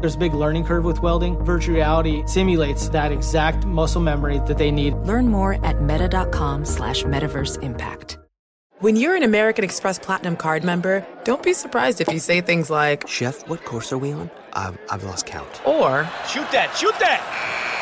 There's a big learning curve with welding. Virtual reality simulates that exact muscle memory that they need. Learn more at meta.com slash metaverse impact. When you're an American Express Platinum card member, don't be surprised if you say things like, Chef, what course are we on? I've, I've lost count. or, Shoot that, shoot that!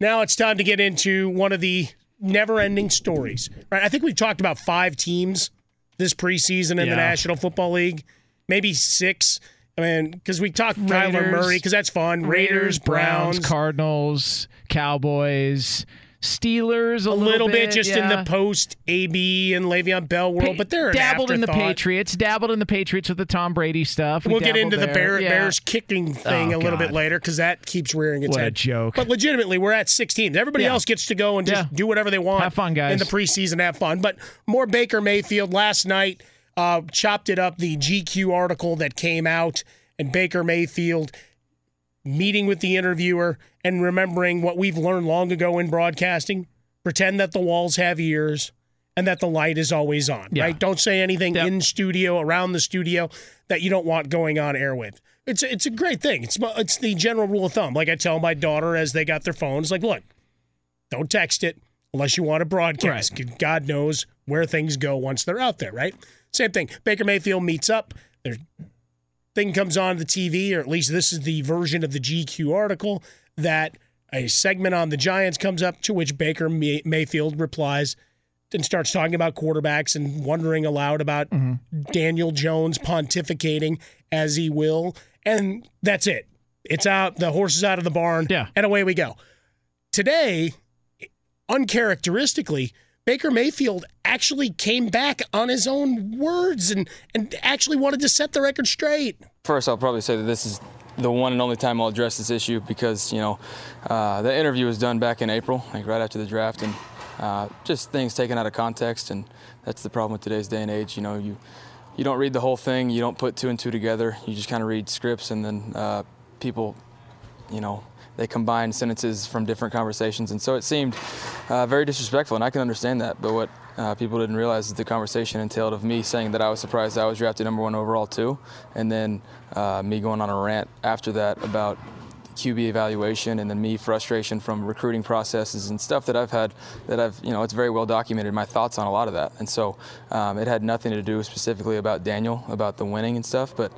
Now it's time to get into one of the never-ending stories. Right? I think we've talked about five teams this preseason in Yeah. the National Football League, maybe six. I mean, because we talked Kyler Raiders. Murray because that's fun. Raiders, Browns, Cardinals, Cowboys, Steelers, a, a little bit, bit just in the post AB and Le'Veon Bell world, but they're dabbled in the. Patriots, dabbled in the Patriots with the Tom Brady stuff. We We'll get into the. Bear, Yeah. Bears kicking thing Oh, a little bit later because that keeps rearing its What head. joke. But legitimately, we're at six teams. Everybody Yeah. else gets to go and just Yeah. do whatever they want. Have fun, guys. In the preseason, have fun. But more Baker Mayfield last night. Uh, chopped it up. The GQ article that came out, and Baker Mayfield meeting with the interviewer and remembering what we've learned long ago in broadcasting. Pretend that the walls have ears and that the light is always on. Yeah. Right? Don't say anything in studio, around the studio that you don't want going on air with. It's it's a great thing. It's it's the general rule of thumb. Like I tell my daughter as they got their phones, like, look, don't text it unless you want to broadcast. God knows where things go once they're out there, right? Same thing. Baker Mayfield meets up. Thing comes on the TV, or at least this is the version of the GQ article that A segment on the Giants comes up to which Baker May- Mayfield replies and starts talking about quarterbacks and wondering aloud about mm-hmm. Daniel Jones pontificating as he will. And that's it. It's out. The horse is out of the barn. Yeah. And away we go. Today, uncharacteristically, Baker Mayfield actually came back on his own words and, and actually wanted to set the record straight. First, I'll probably say that this is the one and only time I'll address this issue because, you know, uh, the interview was done back in April, like right after the draft, and uh, just things taken out of context, and that's the problem with today's day and age. You know, you you don't read the whole thing, you don't put two and two together, you just kind of read scripts, and then uh, people, you know, they combined sentences from different conversations, and so it seemed uh, very disrespectful, and I can understand that. But what uh, people didn't realize is the conversation entailed of me saying that I was surprised I was drafted number one overall too, and then uh, me going on a rant after that about QB evaluation, and then me frustration from recruiting processes and stuff that I've had that I've you know it's very well documented my thoughts on a lot of that, and so um, it had nothing to do specifically about Daniel about the winning and stuff, but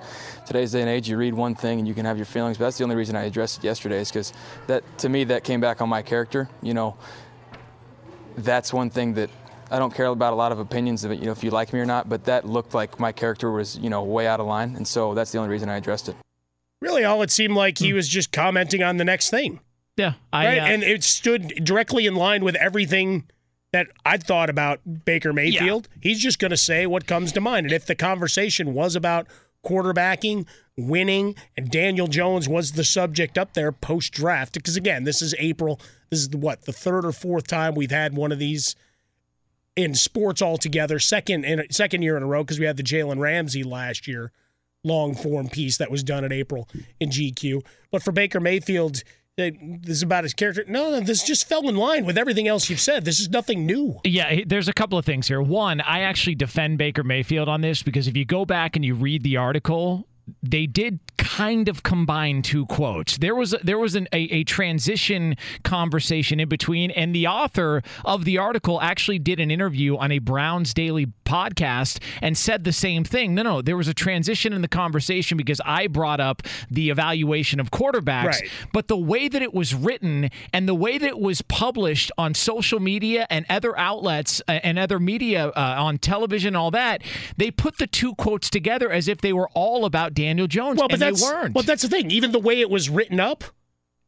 today's day and age you read one thing and you can have your feelings, but that's the only reason I addressed it yesterday is because that to me that came back on my character, you know that's one thing that I don't care about a lot of opinions of it, you know, if you like me or not, but that looked like my character was, you know, way out of line. And so that's the only reason I addressed it. Really, all it seemed like he was just commenting on the next thing. Yeah. I, right? uh, and it stood directly in line with everything that I'd thought about Baker Mayfield. He's just going to say what comes to mind. And if the conversation was about quarterbacking, winning, and Daniel Jones was the subject up there post draft, because again, this is April. This is the, what, the third or fourth time we've had one of these in sports altogether. Second in second year in a row because we had the Jalen Ramsey last year long form piece that was done in April in GQ. But for Baker Mayfield, this is about his character. No, no, this just fell in line with everything else you've said. This is nothing new. Yeah, there's a couple of things here. One, I actually defend Baker Mayfield on this because if you go back and you read the article, they did kind of combine two quotes. There was there was an, a, a transition conversation in between, and the author of the article actually did an interview on a Browns Daily podcast and said the same thing. No, no, there was a transition in the conversation because I brought up the evaluation of quarterbacks, Right. but the way that it was written and the way that it was published on social media and other outlets uh, and other media uh, on television and all that, they put the two quotes together as if they were all about Daniel Jones, Well, but and weren't. Well, that's the thing. Even the way it was written up,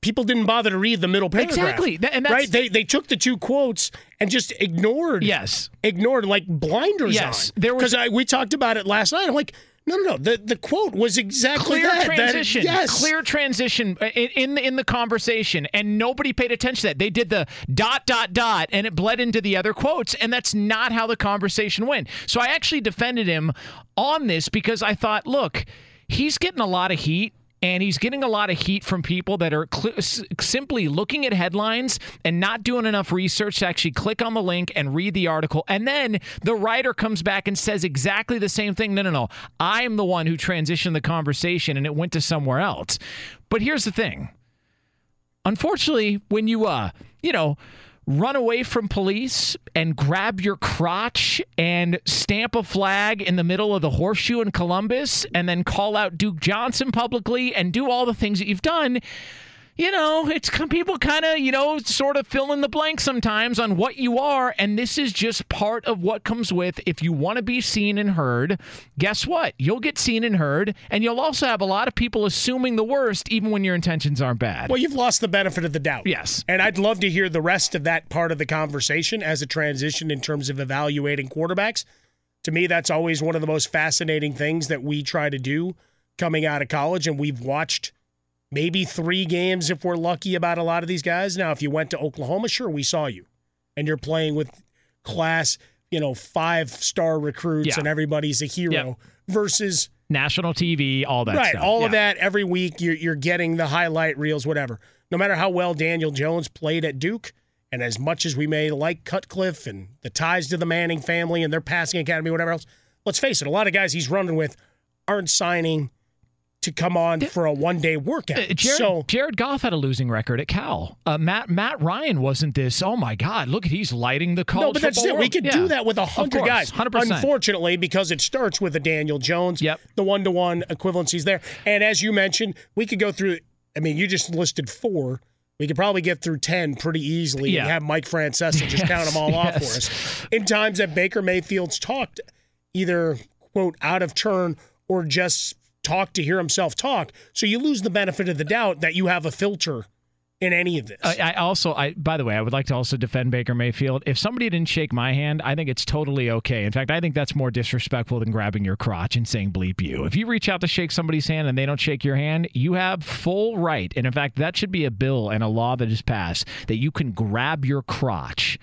people didn't bother to read the middle paragraph. Exactly. And that's- right. They they took the two quotes and just ignored. Yes. Ignored like blinders Yes, on. there was- because we talked about it last night. I'm like, no, no, no. The the quote was exactly clear that. that- transition, yes. clear transition uh, in, in the in the conversation, and nobody paid attention to that. They did the dot dot dot, and it bled into the other quotes, and that's not how the conversation went. So I actually defended him on this because I thought, look, he's getting a lot of heat. And he's getting a lot of heat from people that are cl- simply looking at headlines and not doing enough research to actually click on the link and read the article. And then the writer comes back and says exactly the same thing. No, no, no. I'm the one who transitioned the conversation and it went to somewhere else. But here's the thing. Unfortunately, when you, uh, you know, run away from police and grab your crotch and stamp a flag in the middle of the horseshoe in Columbus and then call out Duke Johnson publicly and do all the things that you've done, you know, it's people kind of, you know, sort of fill in the blank sometimes on what you are. And this is just part of what comes with if you want to be seen and heard. Guess what? You'll get seen and heard. And you'll also have a lot of people assuming the worst, even when your intentions aren't bad. Well, you've lost the benefit of the doubt. Yes. And I'd love to hear the rest of that part of the conversation as a transition in terms of evaluating quarterbacks. To me, that's always one of the most fascinating things that we try to do coming out of college. And we've watched maybe three games if we're lucky about a lot of these guys. Now, if you went to Oklahoma, sure, we saw you. And you're playing with class, you know, five star recruits Yeah. and everybody's a hero Yep. versus National TV, all that right, stuff. all Yeah. of that every week. You're you're getting the highlight reels, whatever. No matter how well Daniel Jones played at Duke, and as much as we may like Cutcliffe and the ties to the Manning family and their passing academy, whatever else, let's face it, a lot of guys he's running with aren't signing to come on for a one day workout. Uh, Jared, so Jared Goff had a losing record at Cal. Uh, Matt Matt Ryan wasn't this. Oh my God! Look at he's lighting the college. no, but that's it. We could Yeah. do that with a hundred guys. 100%. Unfortunately, because it starts with a Daniel Jones. Yep. The one to one equivalencies there. And as you mentioned, we could go through I mean, you just listed four. We could probably get through 10 pretty easily Yeah. and have Mike Francesa just count them all off for us. In times that Baker Mayfield's talked either, quote, out of turn or just talked to hear himself talk. So you lose the benefit of the doubt that you have a filter in any of this. I, I also, I by the way, I would like to also defend Baker Mayfield. If somebody didn't shake my hand, I think it's totally okay. In fact, I think that's more disrespectful than grabbing your crotch and saying "bleep you." If you reach out to shake somebody's hand and they don't shake your hand, you have full right. And in fact, that should be a bill and a law that is passed that you can grab your crotch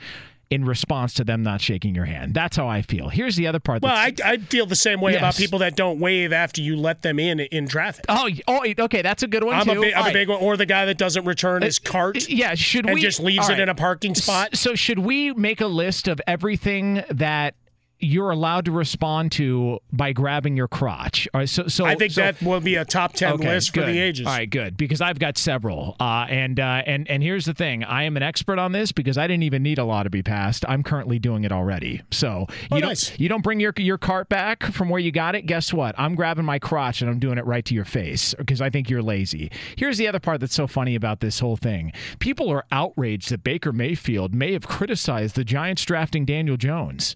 in response to them not shaking your hand. That's how I feel. Here's the other part. well, I, I feel the same way about people that don't wave after you let them in in traffic. Oh, oh, okay, that's a good one I'm too. a big, I'm All a big one. Or the guy that doesn't return uh, his cart. Yeah, should and we just leaves it in a parking spot? So should we make a list of everything that you're allowed to respond to by grabbing your crotch? All right, so, so I think so- that will be a top ten Okay, list for the ages. All right, good because I've got several. Uh, and uh, and and here's the thing: I am an expert on this because I didn't even need a law to be passed. I'm currently doing it already. So Oh, you nice. don't you don't bring your your cart back from where you got it. Guess what? I'm grabbing my crotch and I'm doing it right to your face because I think you're lazy. Here's the other part that's so funny about this whole thing: people are outraged that Baker Mayfield may have criticized the Giants drafting Daniel Jones.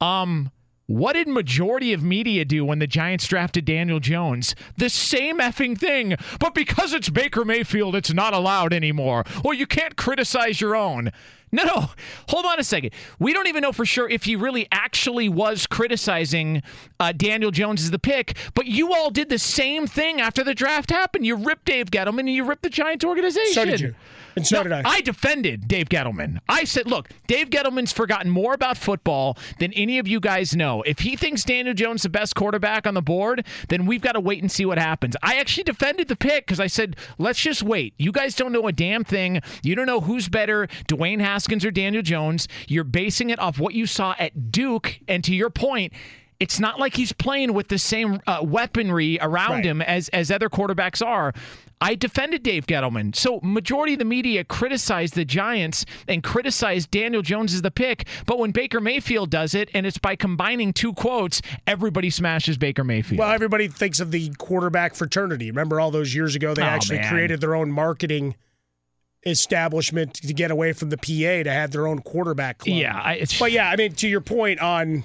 Um, what did majority of media do when the Giants drafted Daniel Jones? The same effing thing, but because it's Baker Mayfield, it's not allowed anymore. Or you can't criticize your own. No, no. Hold on a second. We don't even know for sure if he really actually was criticizing uh, Daniel Jones as the pick, but you all did the same thing after the draft happened. You ripped Dave Gettleman and you ripped the Giants organization. So did you. And so did I. I defended Dave Gettleman. I said, look, Dave Gettleman's forgotten more about football than any of you guys know. If he thinks Daniel Jones the best quarterback on the board, then we've got to wait and see what happens. I actually defended the pick because I said, let's just wait. You guys don't know a damn thing. You don't know who's better, Dwayne Haskins or Daniel Jones. You're basing it off what you saw at Duke. And to your point, it's not like he's playing with the same uh, weaponry around Right. him as as other quarterbacks are. I defended Dave Gettleman. So majority of the media criticized the Giants and criticized Daniel Jones as the pick, but when Baker Mayfield does it and it's by combining two quotes, everybody smashes Baker Mayfield. Well, everybody thinks of the quarterback fraternity. Remember all those years ago, they Oh, actually man. created their own marketing establishment to get away from the PA to have their own quarterback club. Yeah, I- it's- but yeah, I mean, to your point on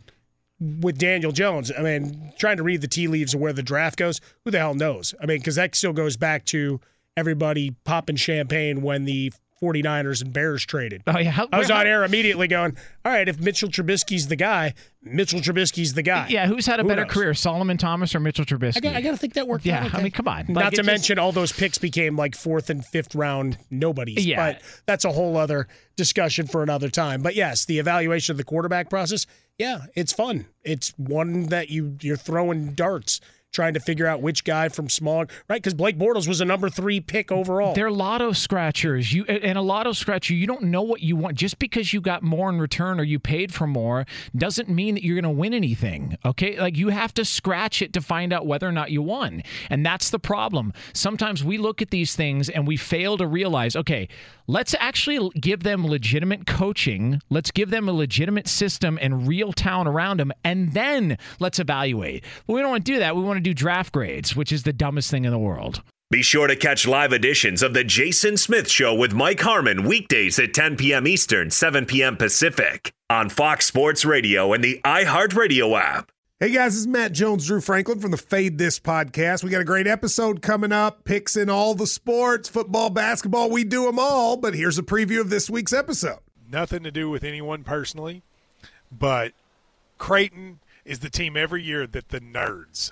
with Daniel Jones, I mean, trying to read the tea leaves of where the draft goes, who the hell knows? I mean, because that still goes back to everybody popping champagne when the 49ers and Bears traded. Oh, yeah. How- I was how- on air immediately going, all right, if Mitchell Trubisky's the guy, Mitchell Trubisky's the guy. yeah, who's had a Who better knows? career, Solomon Thomas or Mitchell Trubisky? I got, I got to think that worked Yeah, out. I okay. mean, come on. Like, Not to just- mention all those picks became like fourth and fifth round nobodies. Yeah. But that's a whole other discussion for another time. But yes, the evaluation of the quarterback process, yeah, it's fun. It's one that you you're throwing darts trying to figure out which guy from Smog, right because Blake Bortles was a number three pick overall. They're lotto scratchers. You and a lotto scratcher, you don't know what you want. Just because you got more in return or you paid for more doesn't mean that you're going to win anything. Okay, like you have to scratch it to find out whether or not you won, and that's the problem. Sometimes we look at these things and we fail to realize. Okay, let's actually give them legitimate coaching. Let's give them a legitimate system and real talent around them, and then let's evaluate. But we don't want to do that. We want to do draft grades, which is the dumbest thing in the world. Be sure to catch live editions of The Jason Smith Show with Mike Harmon weekdays at 10 p.m. Eastern, 7 p.m. Pacific on Fox Sports Radio and the iHeartRadio app. Hey guys, this is Matt Jones, Drew Franklin from the Fade This podcast. We got a great episode coming up, picks in all the sports, football, basketball, we do them all. But here's a preview of this week's episode. nothing to do with anyone personally, but Creighton is the team every year that the nerds,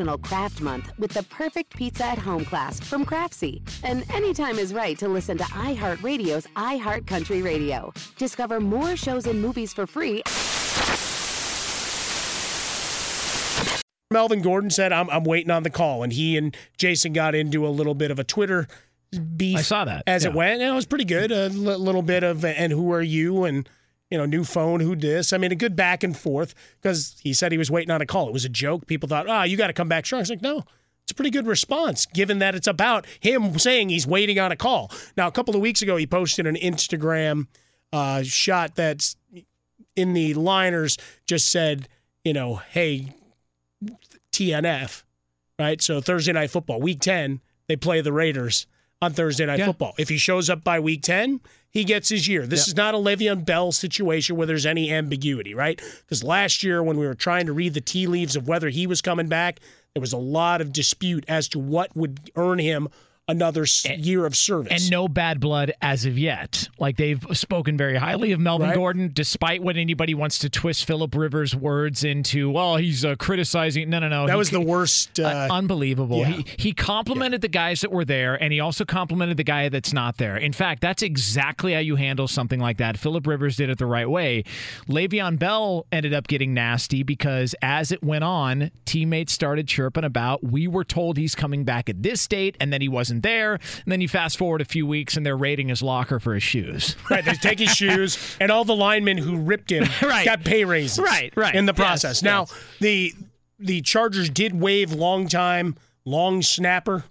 National Craft Month with the perfect pizza at home class from Craftsy. And anytime is right to listen to iHeartRadio's iHeart Country Radio. Discover more shows and movies for free. Melvin Gordon said, I'm, I'm waiting on the call. And he and Jason got into a little bit of a Twitter beef. I saw that. As yeah. it went. And it was pretty good. A l- little bit of, and who are you? And, you know, new phone, who dis? I mean, a good back and forth because he said he was waiting on a call. It was a joke. People thought, oh, you got to come back strong. It's like, no, it's a pretty good response given that it's about him saying he's waiting on a call. Now, a couple of weeks ago, he posted an Instagram uh, shot that's in the liners just said, you know, hey, TNF, right? So Thursday night football, week 10, they play the Raiders on Thursday night Yeah. football. If he shows up by week 10, he gets his year. This is not a Le'Veon Bell situation where there's any ambiguity, right? Because last year, when we were trying to read the tea leaves of whether he was coming back, there was a lot of dispute as to what would earn him another s- year of service. And no bad blood as of yet. Like they've spoken very highly of Melvin Right. Gordon, despite what anybody wants to twist Philip Rivers' words into. Well, he's uh, criticizing. No, no, no. that He was the worst. Uh, Unbelievable. yeah. He he complimented the guys that were there, and he also complimented the guy that's not there. In fact, that's exactly how you handle something like that. Philip Rivers did it the right way. Le'Veon Bell ended up getting nasty because as it went on, teammates started chirping about we were told he's coming back at this date, and then he wasn't there. And then you fast forward a few weeks, and they're raiding his locker for his shoes. Right, they take his shoes, and all the linemen who ripped him Right. got pay raises. Right, right. In the Yes, process. now, yes. the the Chargers did waive long time long snapper.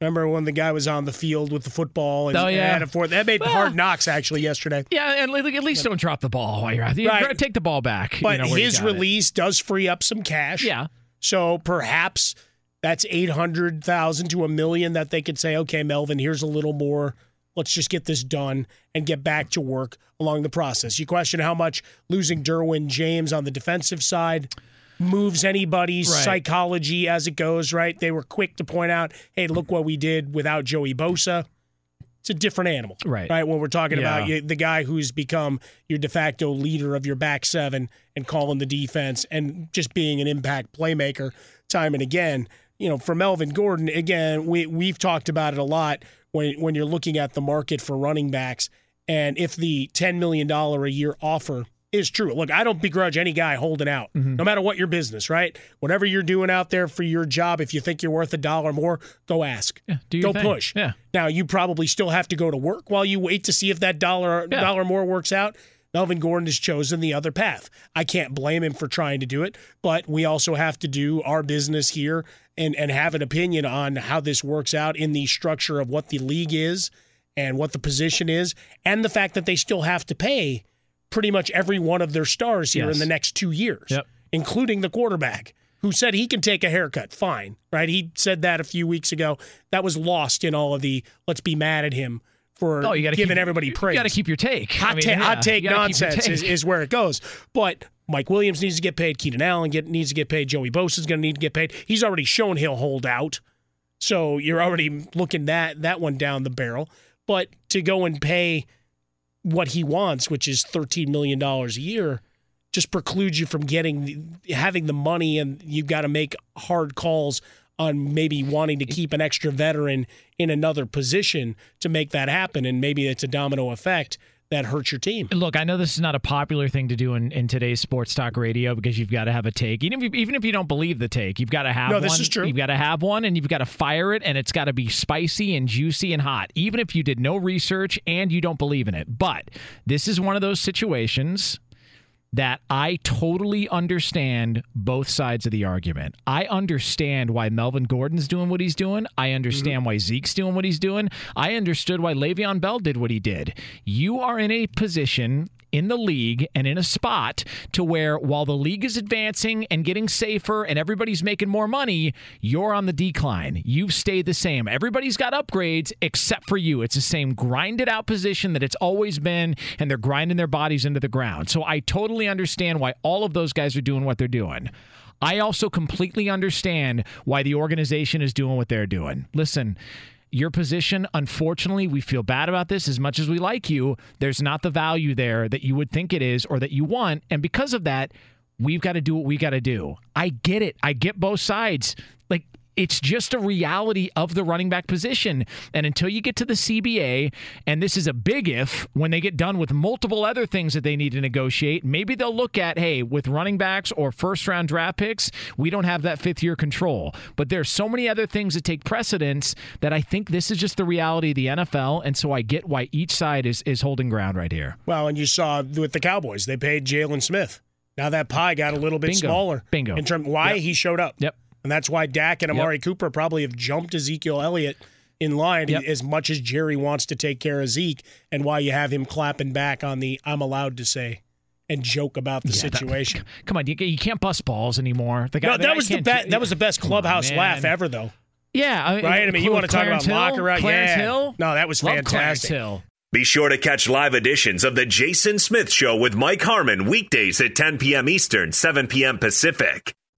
Remember when the guy was on the field with the football and Oh, yeah. and forth? That made hard knocks actually yesterday. Yeah, and at least don't drop the ball while you're out there. Right. Take the ball back. you But know, his got it. release does free up some cash. Yeah. So perhaps that's eight hundred thousand to a million that they could say, okay, Melvin, here's a little more let's just get this done and get back to work along the process. You question how much losing Derwin James on the defensive side moves anybody's Right. psychology as it goes, right? They were quick to point out, hey, look what we did without Joey Bosa. It's a different animal, Right. Right. When we're talking about Yeah. you, the guy who's become your de facto leader of your back seven and calling the defense and just being an impact playmaker time and again. You know, for Melvin Gordon, again, we we've talked about it a lot when when you're looking at the market for running backs, and if the ten million dollar a year offer is true. Look, I don't begrudge any guy holding out, Mm-hmm. no matter what your business, right? Whatever you're doing out there for your job, if you think you're worth a dollar more, go ask. do go thing. push. Yeah. Now you probably still have to go to work while you wait to see if that dollar Yeah. dollar more works out. Melvin Gordon has chosen the other path. I can't blame him for trying to do it, but we also have to do our business here and and have an opinion on how this works out in the structure of what the league is and what the position is and the fact that they still have to pay pretty much every one of their stars here Yes. in the next 2 years, Yep. including the quarterback who said he can take a haircut. Fine, right? He said that a few weeks ago. That was lost in all of the let's be mad at him for Oh, you gotta giving keep- everybody praise. you got to keep your take. hot, I mean, ta- yeah, hot take you gotta keep your nonsense Is, take. is where it goes. But Mike Williams needs to get paid. Keenan Allen get, needs to get paid. Joey Bosa's going to need to get paid. He's already shown he'll hold out. So you're already looking that that one down the barrel. But to go and pay what he wants, which is $13 million a year, just precludes you from getting having the money and you've got to make hard calls on maybe wanting to keep an extra veteran in another position to make that happen and maybe it's a domino effect that hurts your team. Look, I know this is not a popular thing to do in, in today's sports talk radio because you've got to have a take. Even if you, even if you don't believe the take, you've got to have No, one. this is true. You've got to have one and you've got to fire it and it's got to be spicy and juicy and hot, even if you did no research and you don't believe in it. But this is one of those situations that I totally understand both sides of the argument. I understand why Melvin Gordon's doing what he's doing. I mm-hmm. understand why Zeke's doing what he's doing. I understood why Le'Veon Bell did what he did. You are in a position in the league and in a spot to where while the league is advancing and getting safer and everybody's making more money, you're on the decline. You've stayed the same. Everybody's got upgrades except for you. It's the same grinded out position that it's always been, and they're grinding their bodies into the ground. So I totally understand why all of those guys are doing what they're doing. I also completely understand why the organization is doing what they're doing. Listen, your position, unfortunately, we feel bad about this as much as we like you. There's not the value there that you would think it is or that you want. And because of that, we've got to do what we got to do. I get it. I get both sides. Like, it's just a reality of the running back position. And until you get to the CBA, and this is a big if, when they get done with multiple other things that they need to negotiate, maybe they'll look at, hey, with running backs or first round draft picks, we don't have that fifth year control. But there's so many other things that take precedence that I think this is just the reality of the NFL. And so I get why each side is, is holding ground right here. Well, and you saw with the Cowboys, they paid Jaylon Smith. Now that pie got a little bit Bingo. smaller. Bingo. In terms why Yep. he showed up. Yep. And that's why Dak and Yep. Amari Cooper probably have jumped Ezekiel Elliott in line Yep. as much as Jerry wants to take care of Zeke and why you have him clapping back on the I'm allowed to say and joke about the Yeah, that- situation. Come on, you, you can't bust balls anymore. The guy, no, the that was the can't- best that was the best Come on, clubhouse laugh ever though. Yeah, I, Right? I mean, you want to talk about Hill? locker out? Clarence yeah. Hill? No, that was Love Clarence fantastic. Hill. Be sure to catch live editions of The Jason Smith Show with Mike Harmon weekdays at 10 p.m. Eastern, 7 p.m. Pacific.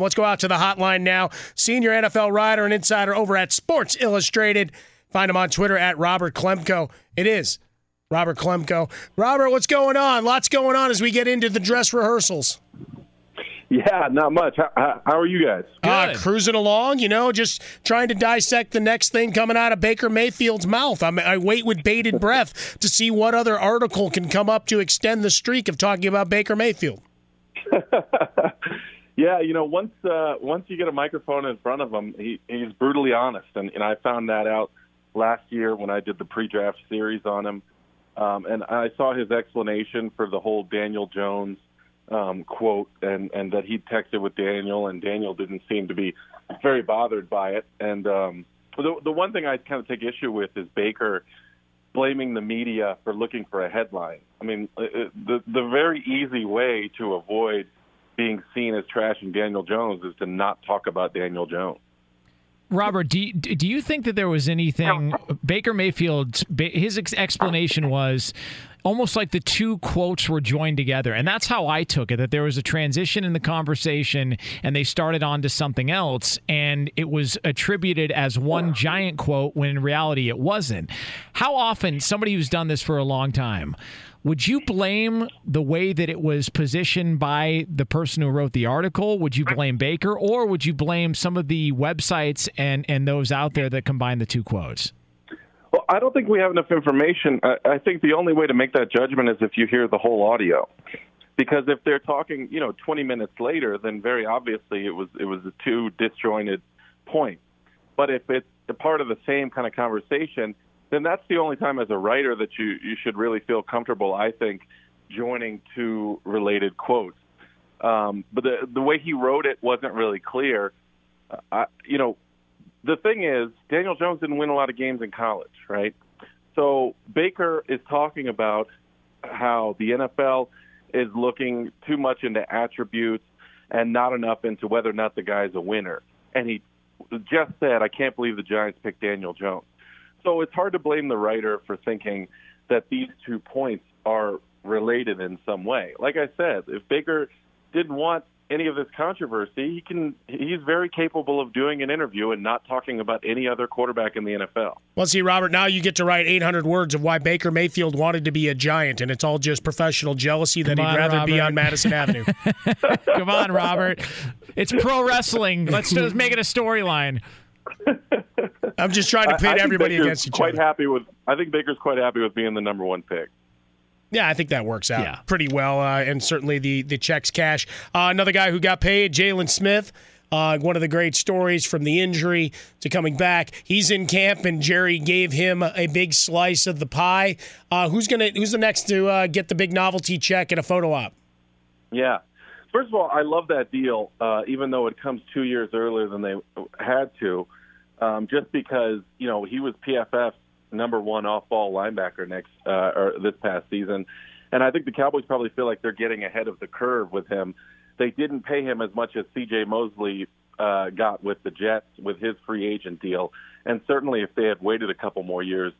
Let's go out to the hotline now. Senior NFL writer and insider over at Sports Illustrated. Find him on Twitter at Robert Klemko. It is Robert Klemko. Robert, what's going on? Lots going on as we get into the dress rehearsals. Yeah, not much. How, how are you guys? Uh, cruising along, you know, just trying to dissect the next thing coming out of Baker Mayfield's mouth. I'm, I wait with bated breath to see what other article can come up to extend the streak of talking about Baker Mayfield. Yeah, you know, once uh, once you get a microphone in front of him, he, he's brutally honest, and, and I found that out last year when I did the pre-draft series on him, um, and I saw his explanation for the whole Daniel Jones um, quote, and and that he texted with Daniel, and Daniel didn't seem to be very bothered by it. And um, the the one thing I kind of take issue with is Baker blaming the media for looking for a headline. I mean, the the very easy way to avoid being seen as trashing Daniel Jones is to not talk about Daniel Jones. Robert, do you, do you think that there was anything Baker Mayfield his explanation was almost like the two quotes were joined together and that's how I took it that there was a transition in the conversation and they started on to something else and it was attributed as one giant quote when in reality it wasn't. How often somebody who's done this for a long time would you blame the way that it was positioned by the person who wrote the article? Would you blame Baker, or would you blame some of the websites and and those out there that combine the two quotes? Well, I don't think we have enough information. I, I think the only way to make that judgment is if you hear the whole audio. Because if they're talking, you know, 20 minutes later, then very obviously it was it was a two disjointed point. But if it's a part of the same kind of conversation, then that's the only time as a writer that you, you should really feel comfortable, I think, joining two related quotes. Um, but the, the way he wrote it wasn't really clear. Uh, I, you know, the thing is, Daniel Jones didn't win a lot of games in college, right? So Baker is talking about how the NFL is looking too much into attributes and not enough into whether or not the guy's a winner. And he just said, I can't believe the Giants picked Daniel Jones. So it's hard to blame the writer for thinking that these two points are related in some way. Like I said, if Baker didn't want any of this controversy, he can he's very capable of doing an interview and not talking about any other quarterback in the NFL. Well, see, Robert, now you get to write 800 words of why Baker Mayfield wanted to be a giant, and it's all just professional jealousy that Come he'd on, rather be on Madison Avenue. Come on, Robert. It's pro wrestling. Let's just make it a storyline. I'm just trying to I- pit I think everybody Baker's against each quite other. happy with. I think Baker's quite happy with being the number one pick. Yeah, I think that works out pretty well, uh, and certainly the the checks cash. Uh, another guy who got paid, Jaylon Smith. Uh, one of the great stories from the injury to coming back. He's in camp, and Jerry gave him a big slice of the pie. Uh, who's gonna? Who's the next to uh, get the big novelty check and a photo op? Yeah. First of all, I love that deal, uh, even though it comes two years earlier than they had to, um, just because you know he was PFF's number one off-ball linebacker next uh, or this past season, and I think the Cowboys probably feel like they're getting ahead of the curve with him. They didn't pay him as much as C.J. Mosley uh, got with the Jets with his free agent deal, and certainly if they had waited a couple more years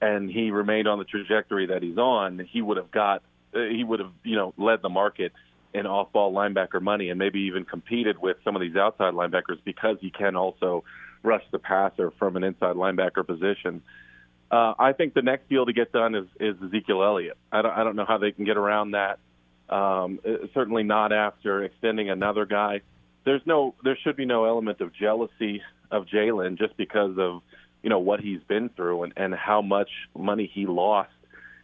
and he remained on the trajectory that he's on, he would have got uh, he would have you know led the market in off-ball linebacker money and maybe even competed with some of these outside linebackers because he can also rush the passer from an inside linebacker position. Uh, I think the next deal to get done is, is Ezekiel Elliott. I don't, I don't know how they can get around that. Um, uh, certainly not after extending another guy. There's no, there should be no element of jealousy of Jaylon just because of you know what he's been through and, and how much money he lost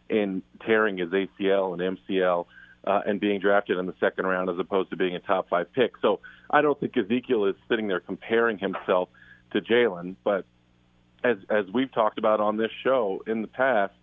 in tearing his ACL and MCL uh, and being drafted in the second round as opposed to being a top five pick. So I don't think Ezekiel is sitting there comparing himself to Jaylon, but as as we've talked about on this show in the past,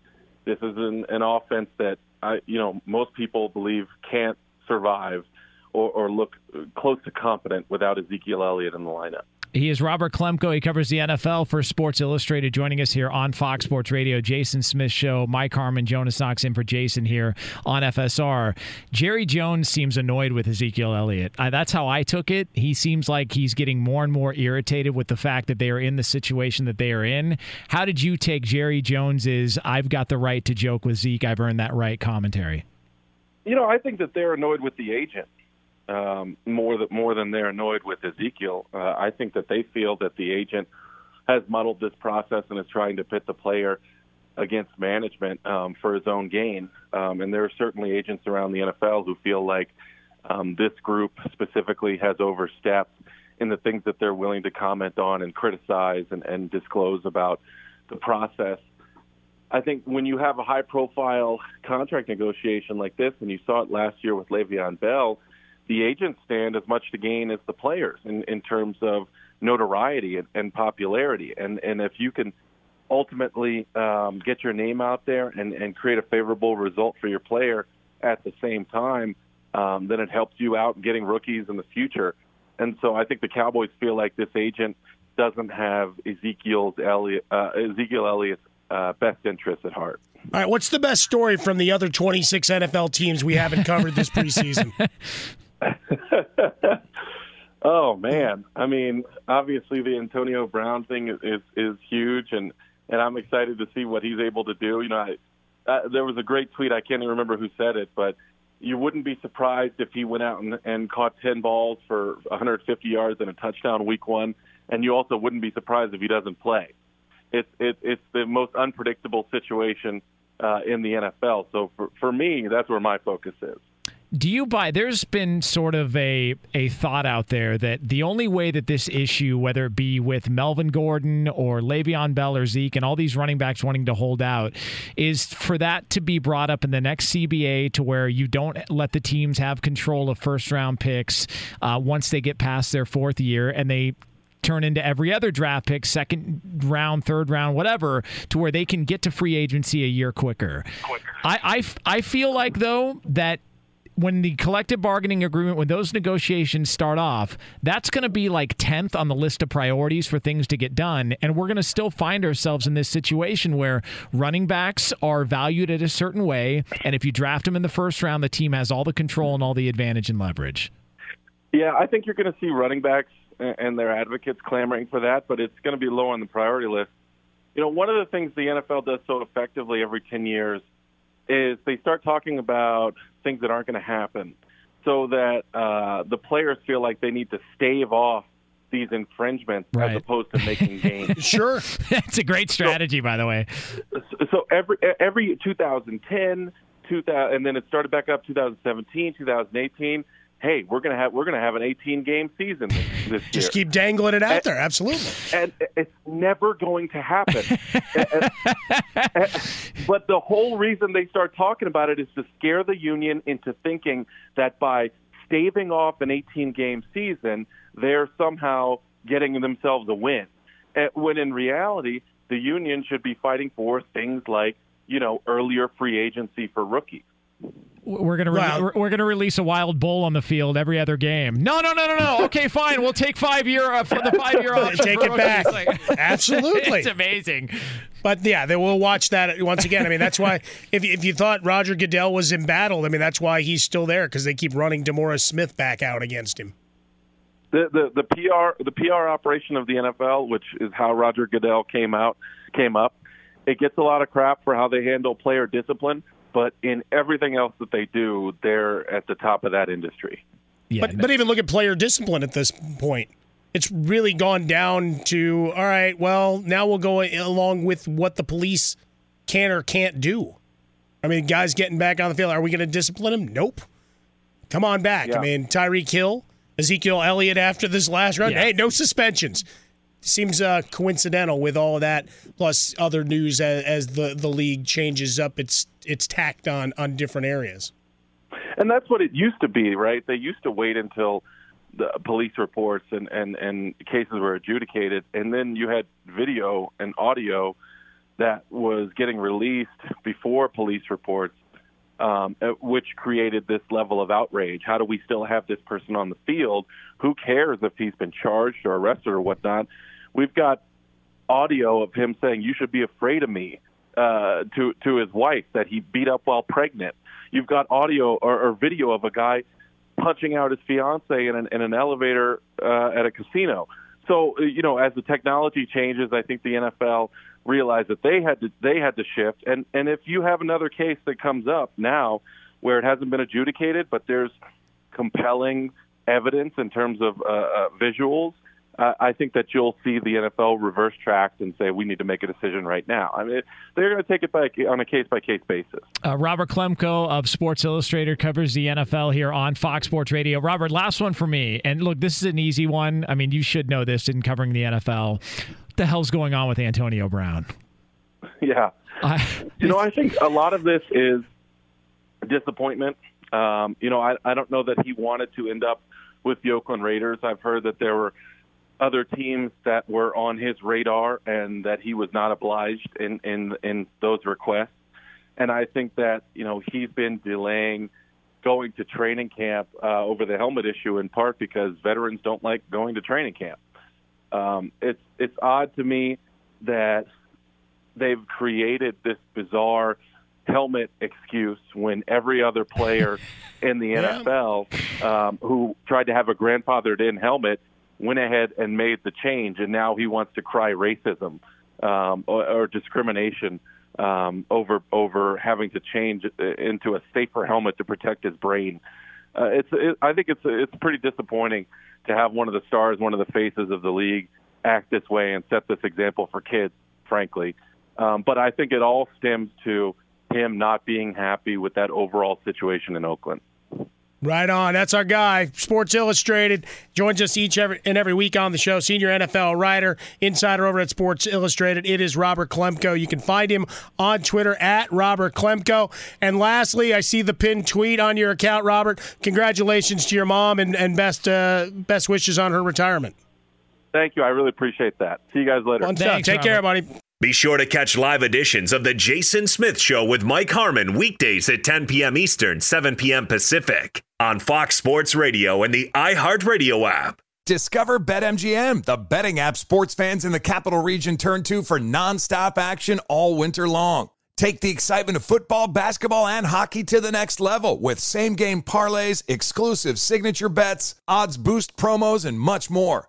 this is an, an offense that I you know most people believe can't survive or, or look close to competent without Ezekiel Elliott in the lineup. He is Robert Klemko. He covers the NFL for Sports Illustrated. Joining us here on Fox Sports Radio, Jason Smith Show. Mike Harmon, Jonas Knox in for Jason here on FSR. Jerry Jones seems annoyed with Ezekiel Elliott. Uh, that's how I took it. He seems like he's getting more and more irritated with the fact that they are in the situation that they are in. How did you take Jerry Jones's "I've got the right to joke with Zeke, I've earned that right" commentary? You know, I think that they're annoyed with the agent um, more than more than they're annoyed with Ezekiel. Uh, I think that they feel that the agent has muddled this process and is trying to pit the player against management um, for his own gain. Um, and there are certainly agents around the NFL who feel like um, this group specifically has overstepped in the things that they're willing to comment on and criticize and, and disclose about the process. I think when you have a high profile contract negotiation like this, and you saw it last year with Le'Veon Bell, the agents stand as much to gain as the players in, in terms of notoriety and, and popularity. And, and if you can ultimately um, get your name out there and, and create a favorable result for your player at the same time, um, then it helps you out getting rookies in the future. And so I think the Cowboys feel like this agent doesn't have Ezekiel's Elliott, uh, Ezekiel Elliott's uh, best interest at heart. All right, what's the best story from the other 26 NFL teams we haven't covered this preseason? Oh man, I mean, obviously the Antonio Brown thing is is, is huge, and and I'm excited to see what he's able to do. You know, I, there was a great tweet I can't even remember who said it, but you wouldn't be surprised if he went out and, and caught 10 balls for 150 yards and a touchdown week one, and you also wouldn't be surprised if he doesn't play. It's it, it's the most unpredictable situation uh, in the NFL. So for for me, that's where my focus is. Do you buy? There's been sort of a a thought out there that the only way that this issue, whether it be with Melvin Gordon or Le'Veon Bell or Zeke and all these running backs wanting to hold out, is for that to be brought up in the next CBA to where you don't let the teams have control of first round picks uh, once they get past their fourth year and they turn into every other draft pick, second round, third round, whatever, to where they can get to free agency a year quicker. I, I, I feel like, though, that when the collective bargaining agreement, when those negotiations start off, that's going to be like 10th on the list of priorities for things to get done. And we're going to still find ourselves in this situation where running backs are valued at a certain way. And if you draft them in the first round, the team has all the control and all the advantage and leverage. Yeah, I think you're going to see running backs and their advocates clamoring for that, but it's going to be low on the priority list. You know, one of the things the NFL does so effectively every 10 years is they start talking about things that aren't going to happen, so that uh, the players feel like they need to stave off these infringements Right. as opposed to making gains. sure, It's a great strategy, by the way. so every every 2010, 2000, and then it started back up 2017, 2018. Hey, we're gonna have we're gonna have an 18 game season this, this year. just keep dangling it out And- there. Absolutely. and it's never going to happen. And- and- but the whole reason they start talking about it is to scare the union into thinking that by staving off an 18 game season, they're somehow getting themselves a win. Uh, When in reality, the union should be fighting for things like, you know, earlier free agency for rookies. We're gonna re- Well- we're, we're gonna release a wild bull on the field every other game. No, no, no, no, no. Okay, fine. We'll take five year uh, for the five year option. Take it rookies. back. Like- Absolutely. it's amazing. But yeah, they will watch that once again. I mean, that's why if if you thought Roger Goodell was embattled, I mean, that's why he's still there because they keep running DeMaurice Smith back out against him. the, the the PR the PR operation of the NFL, which is how Roger Goodell came out came up, it gets a lot of crap for how they handle player discipline, but in everything else that they do, they're at the top of that industry. but but even look at player discipline at this point. It's really gone down to all right. Well, now we'll go along with what the police can or can't do. I mean, guys getting back on the field. Are we going to discipline him? Nope. Come on back. Yeah. I mean, Tyreek Hill, Ezekiel Elliott after this last run. Hey, no suspensions. Seems uh, coincidental with all of that, plus other news as, as the, the league changes up its its tact on on different areas. And that's what it used to be, right? They used to wait until the police reports and, and, and cases were adjudicated, and then you had video and audio that was getting released before police reports, um, which created this level of outrage. How do we still have this person on the field? Who cares if he's been charged or arrested or whatnot? We've got audio of him saying, "You should be afraid of me," uh, to to his wife that he beat up while pregnant. You've got audio or, or video of a guy punching out his fiance in an, in an elevator uh, at a casino. So uh, you know, as the technology changes, I think the NFL realized that they had to they had to shift. And and if you have another case that comes up now where it hasn't been adjudicated, but there's compelling evidence in terms of uh, uh, visuals, uh, I think that you'll see the NFL reverse track and say we need to make a decision right now. I mean, they're going to take it by on a case by case basis. Uh, Robert Klemko of Sports Illustrated covers the NFL here on Fox Sports Radio. Robert, last one for me. And look, this is an easy one. I mean, you should know this in covering the NFL. What the hell's going on with Antonio Brown? Yeah. you know, I think a lot of this is disappointment. Um, you know, I, I don't know that he wanted to end up with the Oakland Raiders. I've heard that there were other teams that were on his radar and that he was not obliged in, in, in those requests. And I think that, you know, he's been delaying going to training camp uh, over the helmet issue in part because veterans don't like going to training camp. Um, it's it's odd to me that they've created this bizarre helmet excuse when every other player in the NFL um, who tried to have a grandfathered in helmet went ahead and made the change, and now he wants to cry racism um, or, or discrimination um, over over having to change into a safer helmet to protect his brain. Uh, it's it, I think it's it's pretty disappointing to have one of the stars, one of the faces of the league, act this way and set this example for kids. Frankly, um, but I think it all stems to him not being happy with that overall situation in Oakland. Right on. That's our guy. Sports Illustrated joins us each every, and every week on the show. Senior NFL writer, insider over at Sports Illustrated. It is Robert Klemko. You can find him on Twitter at Robert Klemko. And lastly, I see the pinned tweet on your account, Robert. Congratulations to your mom and, and best uh, best wishes on her retirement. Thank you. I really appreciate that. See you guys later. One stuff. Take care, buddy. Be sure to catch live editions of The Jason Smith Show with Mike Harmon weekdays at 10 p.m. Eastern, 7 p.m. Pacific on Fox Sports Radio and the iHeartRadio app. Discover BetMGM, the betting app sports fans in the capital region turn to for nonstop action all winter long. Take the excitement of football, basketball, and hockey to the next level with same game parlays, exclusive signature bets, odds boost promos, and much more.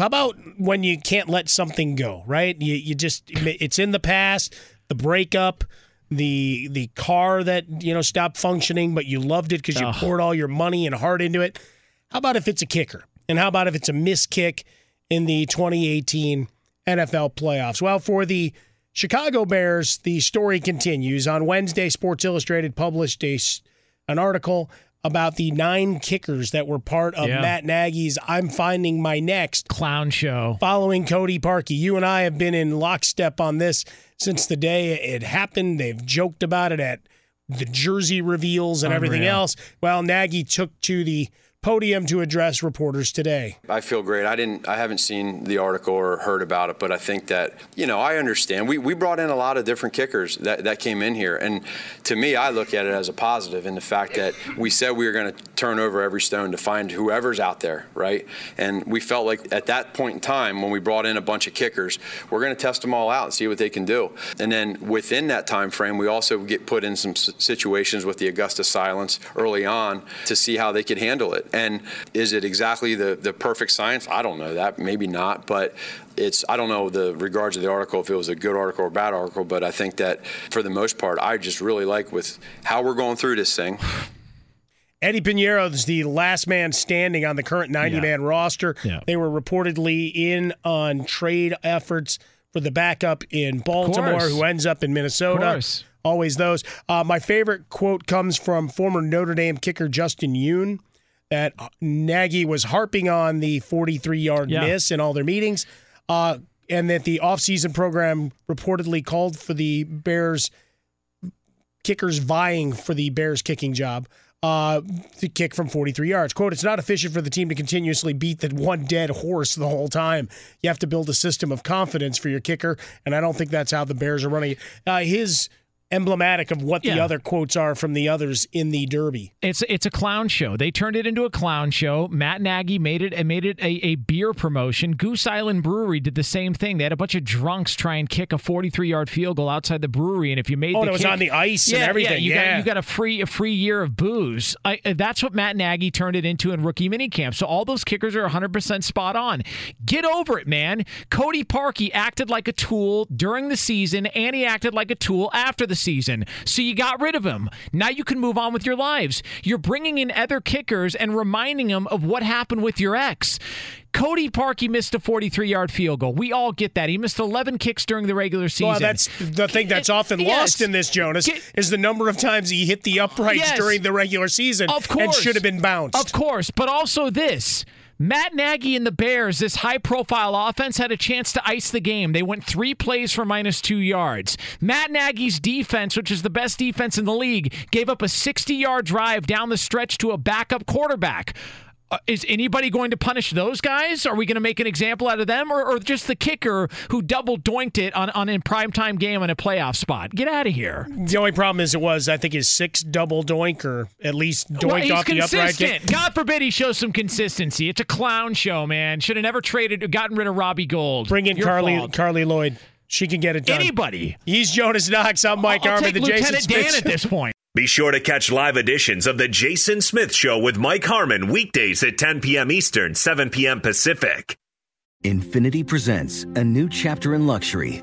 How about when you can't let something go, right? You you just it's in the past, the breakup, the the car that, you know, stopped functioning, but you loved it because you Ugh. poured all your money and heart into it. How about if it's a kicker? And how about if it's a missed kick in the 2018 NFL playoffs? Well, for the Chicago Bears, the story continues. On Wednesday, Sports Illustrated published a, an article about the nine kickers that were part of Yeah. Matt Nagy's I'm Finding My Next clown show following Cody Parkey. You and I have been in lockstep on this since the day it happened. They've joked about it at the jersey reveals and everything else. Well, Nagy took to the podium to address reporters today. I feel great. I didn't. I haven't seen the article or heard about it, but I think that you know I understand. We we brought in a lot of different kickers that, that came in here, and to me, I look at it as a positive in the fact that we said we were going to turn over every stone to find whoever's out there, right? And we felt like at that point in time when we brought in a bunch of kickers, we're going to test them all out and see what they can do. And then within that time frame, we also get put in some situations with the Augusta silence early on to see how they could handle it. And is it exactly the, the perfect science? I don't know that. Maybe not. But it's I don't know the regards of the article if it was a good article or a bad article. But I think that for the most part, I just really like with how we're going through this thing. Eddy Piñeiro is the last man standing on the current 90 man roster. Yeah. They were reportedly in on trade efforts for the backup in Baltimore, who ends up in Minnesota. course. Always those. Uh, my favorite quote comes from former Notre Dame kicker Justin Yoon that Nagy was harping on the 43 yard Yeah. miss in all their meetings, uh, and that the offseason program reportedly called for the Bears kickers vying for the Bears kicking job. uh, to kick from 43 yards. Quote, it's not efficient for the team to continuously beat the one dead horse the whole time. You have to build a system of confidence for your kicker, and I don't think that's how the Bears are running it. Uh, his emblematic of what the Yeah. other quotes are from the others in the Derby. It's it's a clown show. They turned it into a clown show. Matt Nagy made it and made it a, a beer promotion. Goose Island Brewery did the same thing. They had a bunch of drunks try and kick a 43 yard field goal outside the brewery, and if you made Oh, the it was on the ice and yeah, you Yeah. got you got a free a free year of booze. I, uh, that's what Matt Nagy turned it into in rookie minicamp. So all those kickers are 100 percent spot on. Get over it, man. Cody Parkey acted like a tool during the season, and he acted like a tool after the season. So you got rid of him. Now you can move on with your lives. You're bringing in other kickers and reminding them of what happened with your ex. Cody Parkey missed a 43 yard field goal. We all get that. He missed 11 kicks during the regular season. Well, that's the thing that's often Yes. lost in this, Jonas, is the number of times he hit the uprights Yes. during the regular season Of and course. should have been bounced. Of course, but also this. Matt Nagy and the Bears, this high profile offense, had a chance to ice the game. They went three plays for minus two yards. Matt Nagy's defense, which is the best defense in the league, gave up a 60 yard drive down the stretch to a backup quarterback. Uh, is anybody going to punish those guys? Are we going to make an example out of them, or, or just the kicker who double doinked it on, on a primetime game in a playoff spot? Get out of here. The only problem is it was, I think, his six double doink or at least doinked Well, he's off the upright kick. God forbid he shows some consistency. It's a clown show, man. Should have never traded, gotten rid of Robbie Gould. Bring in Your Carly fault. Carli Lloyd. She can get it done. Anybody. He's Jonas Knox. I'm Mike I'll take the Jason Lieutenant Smith Dan at this point. Be sure to catch live editions of The Jason Smith Show with Mike Harmon weekdays at 10 p.m. Eastern, 7 p.m. Pacific. Infiniti presents a new chapter in luxury,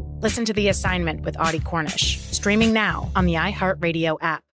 Listen to The Assignment with Audie Cornish, streaming now on the iHeartRadio app.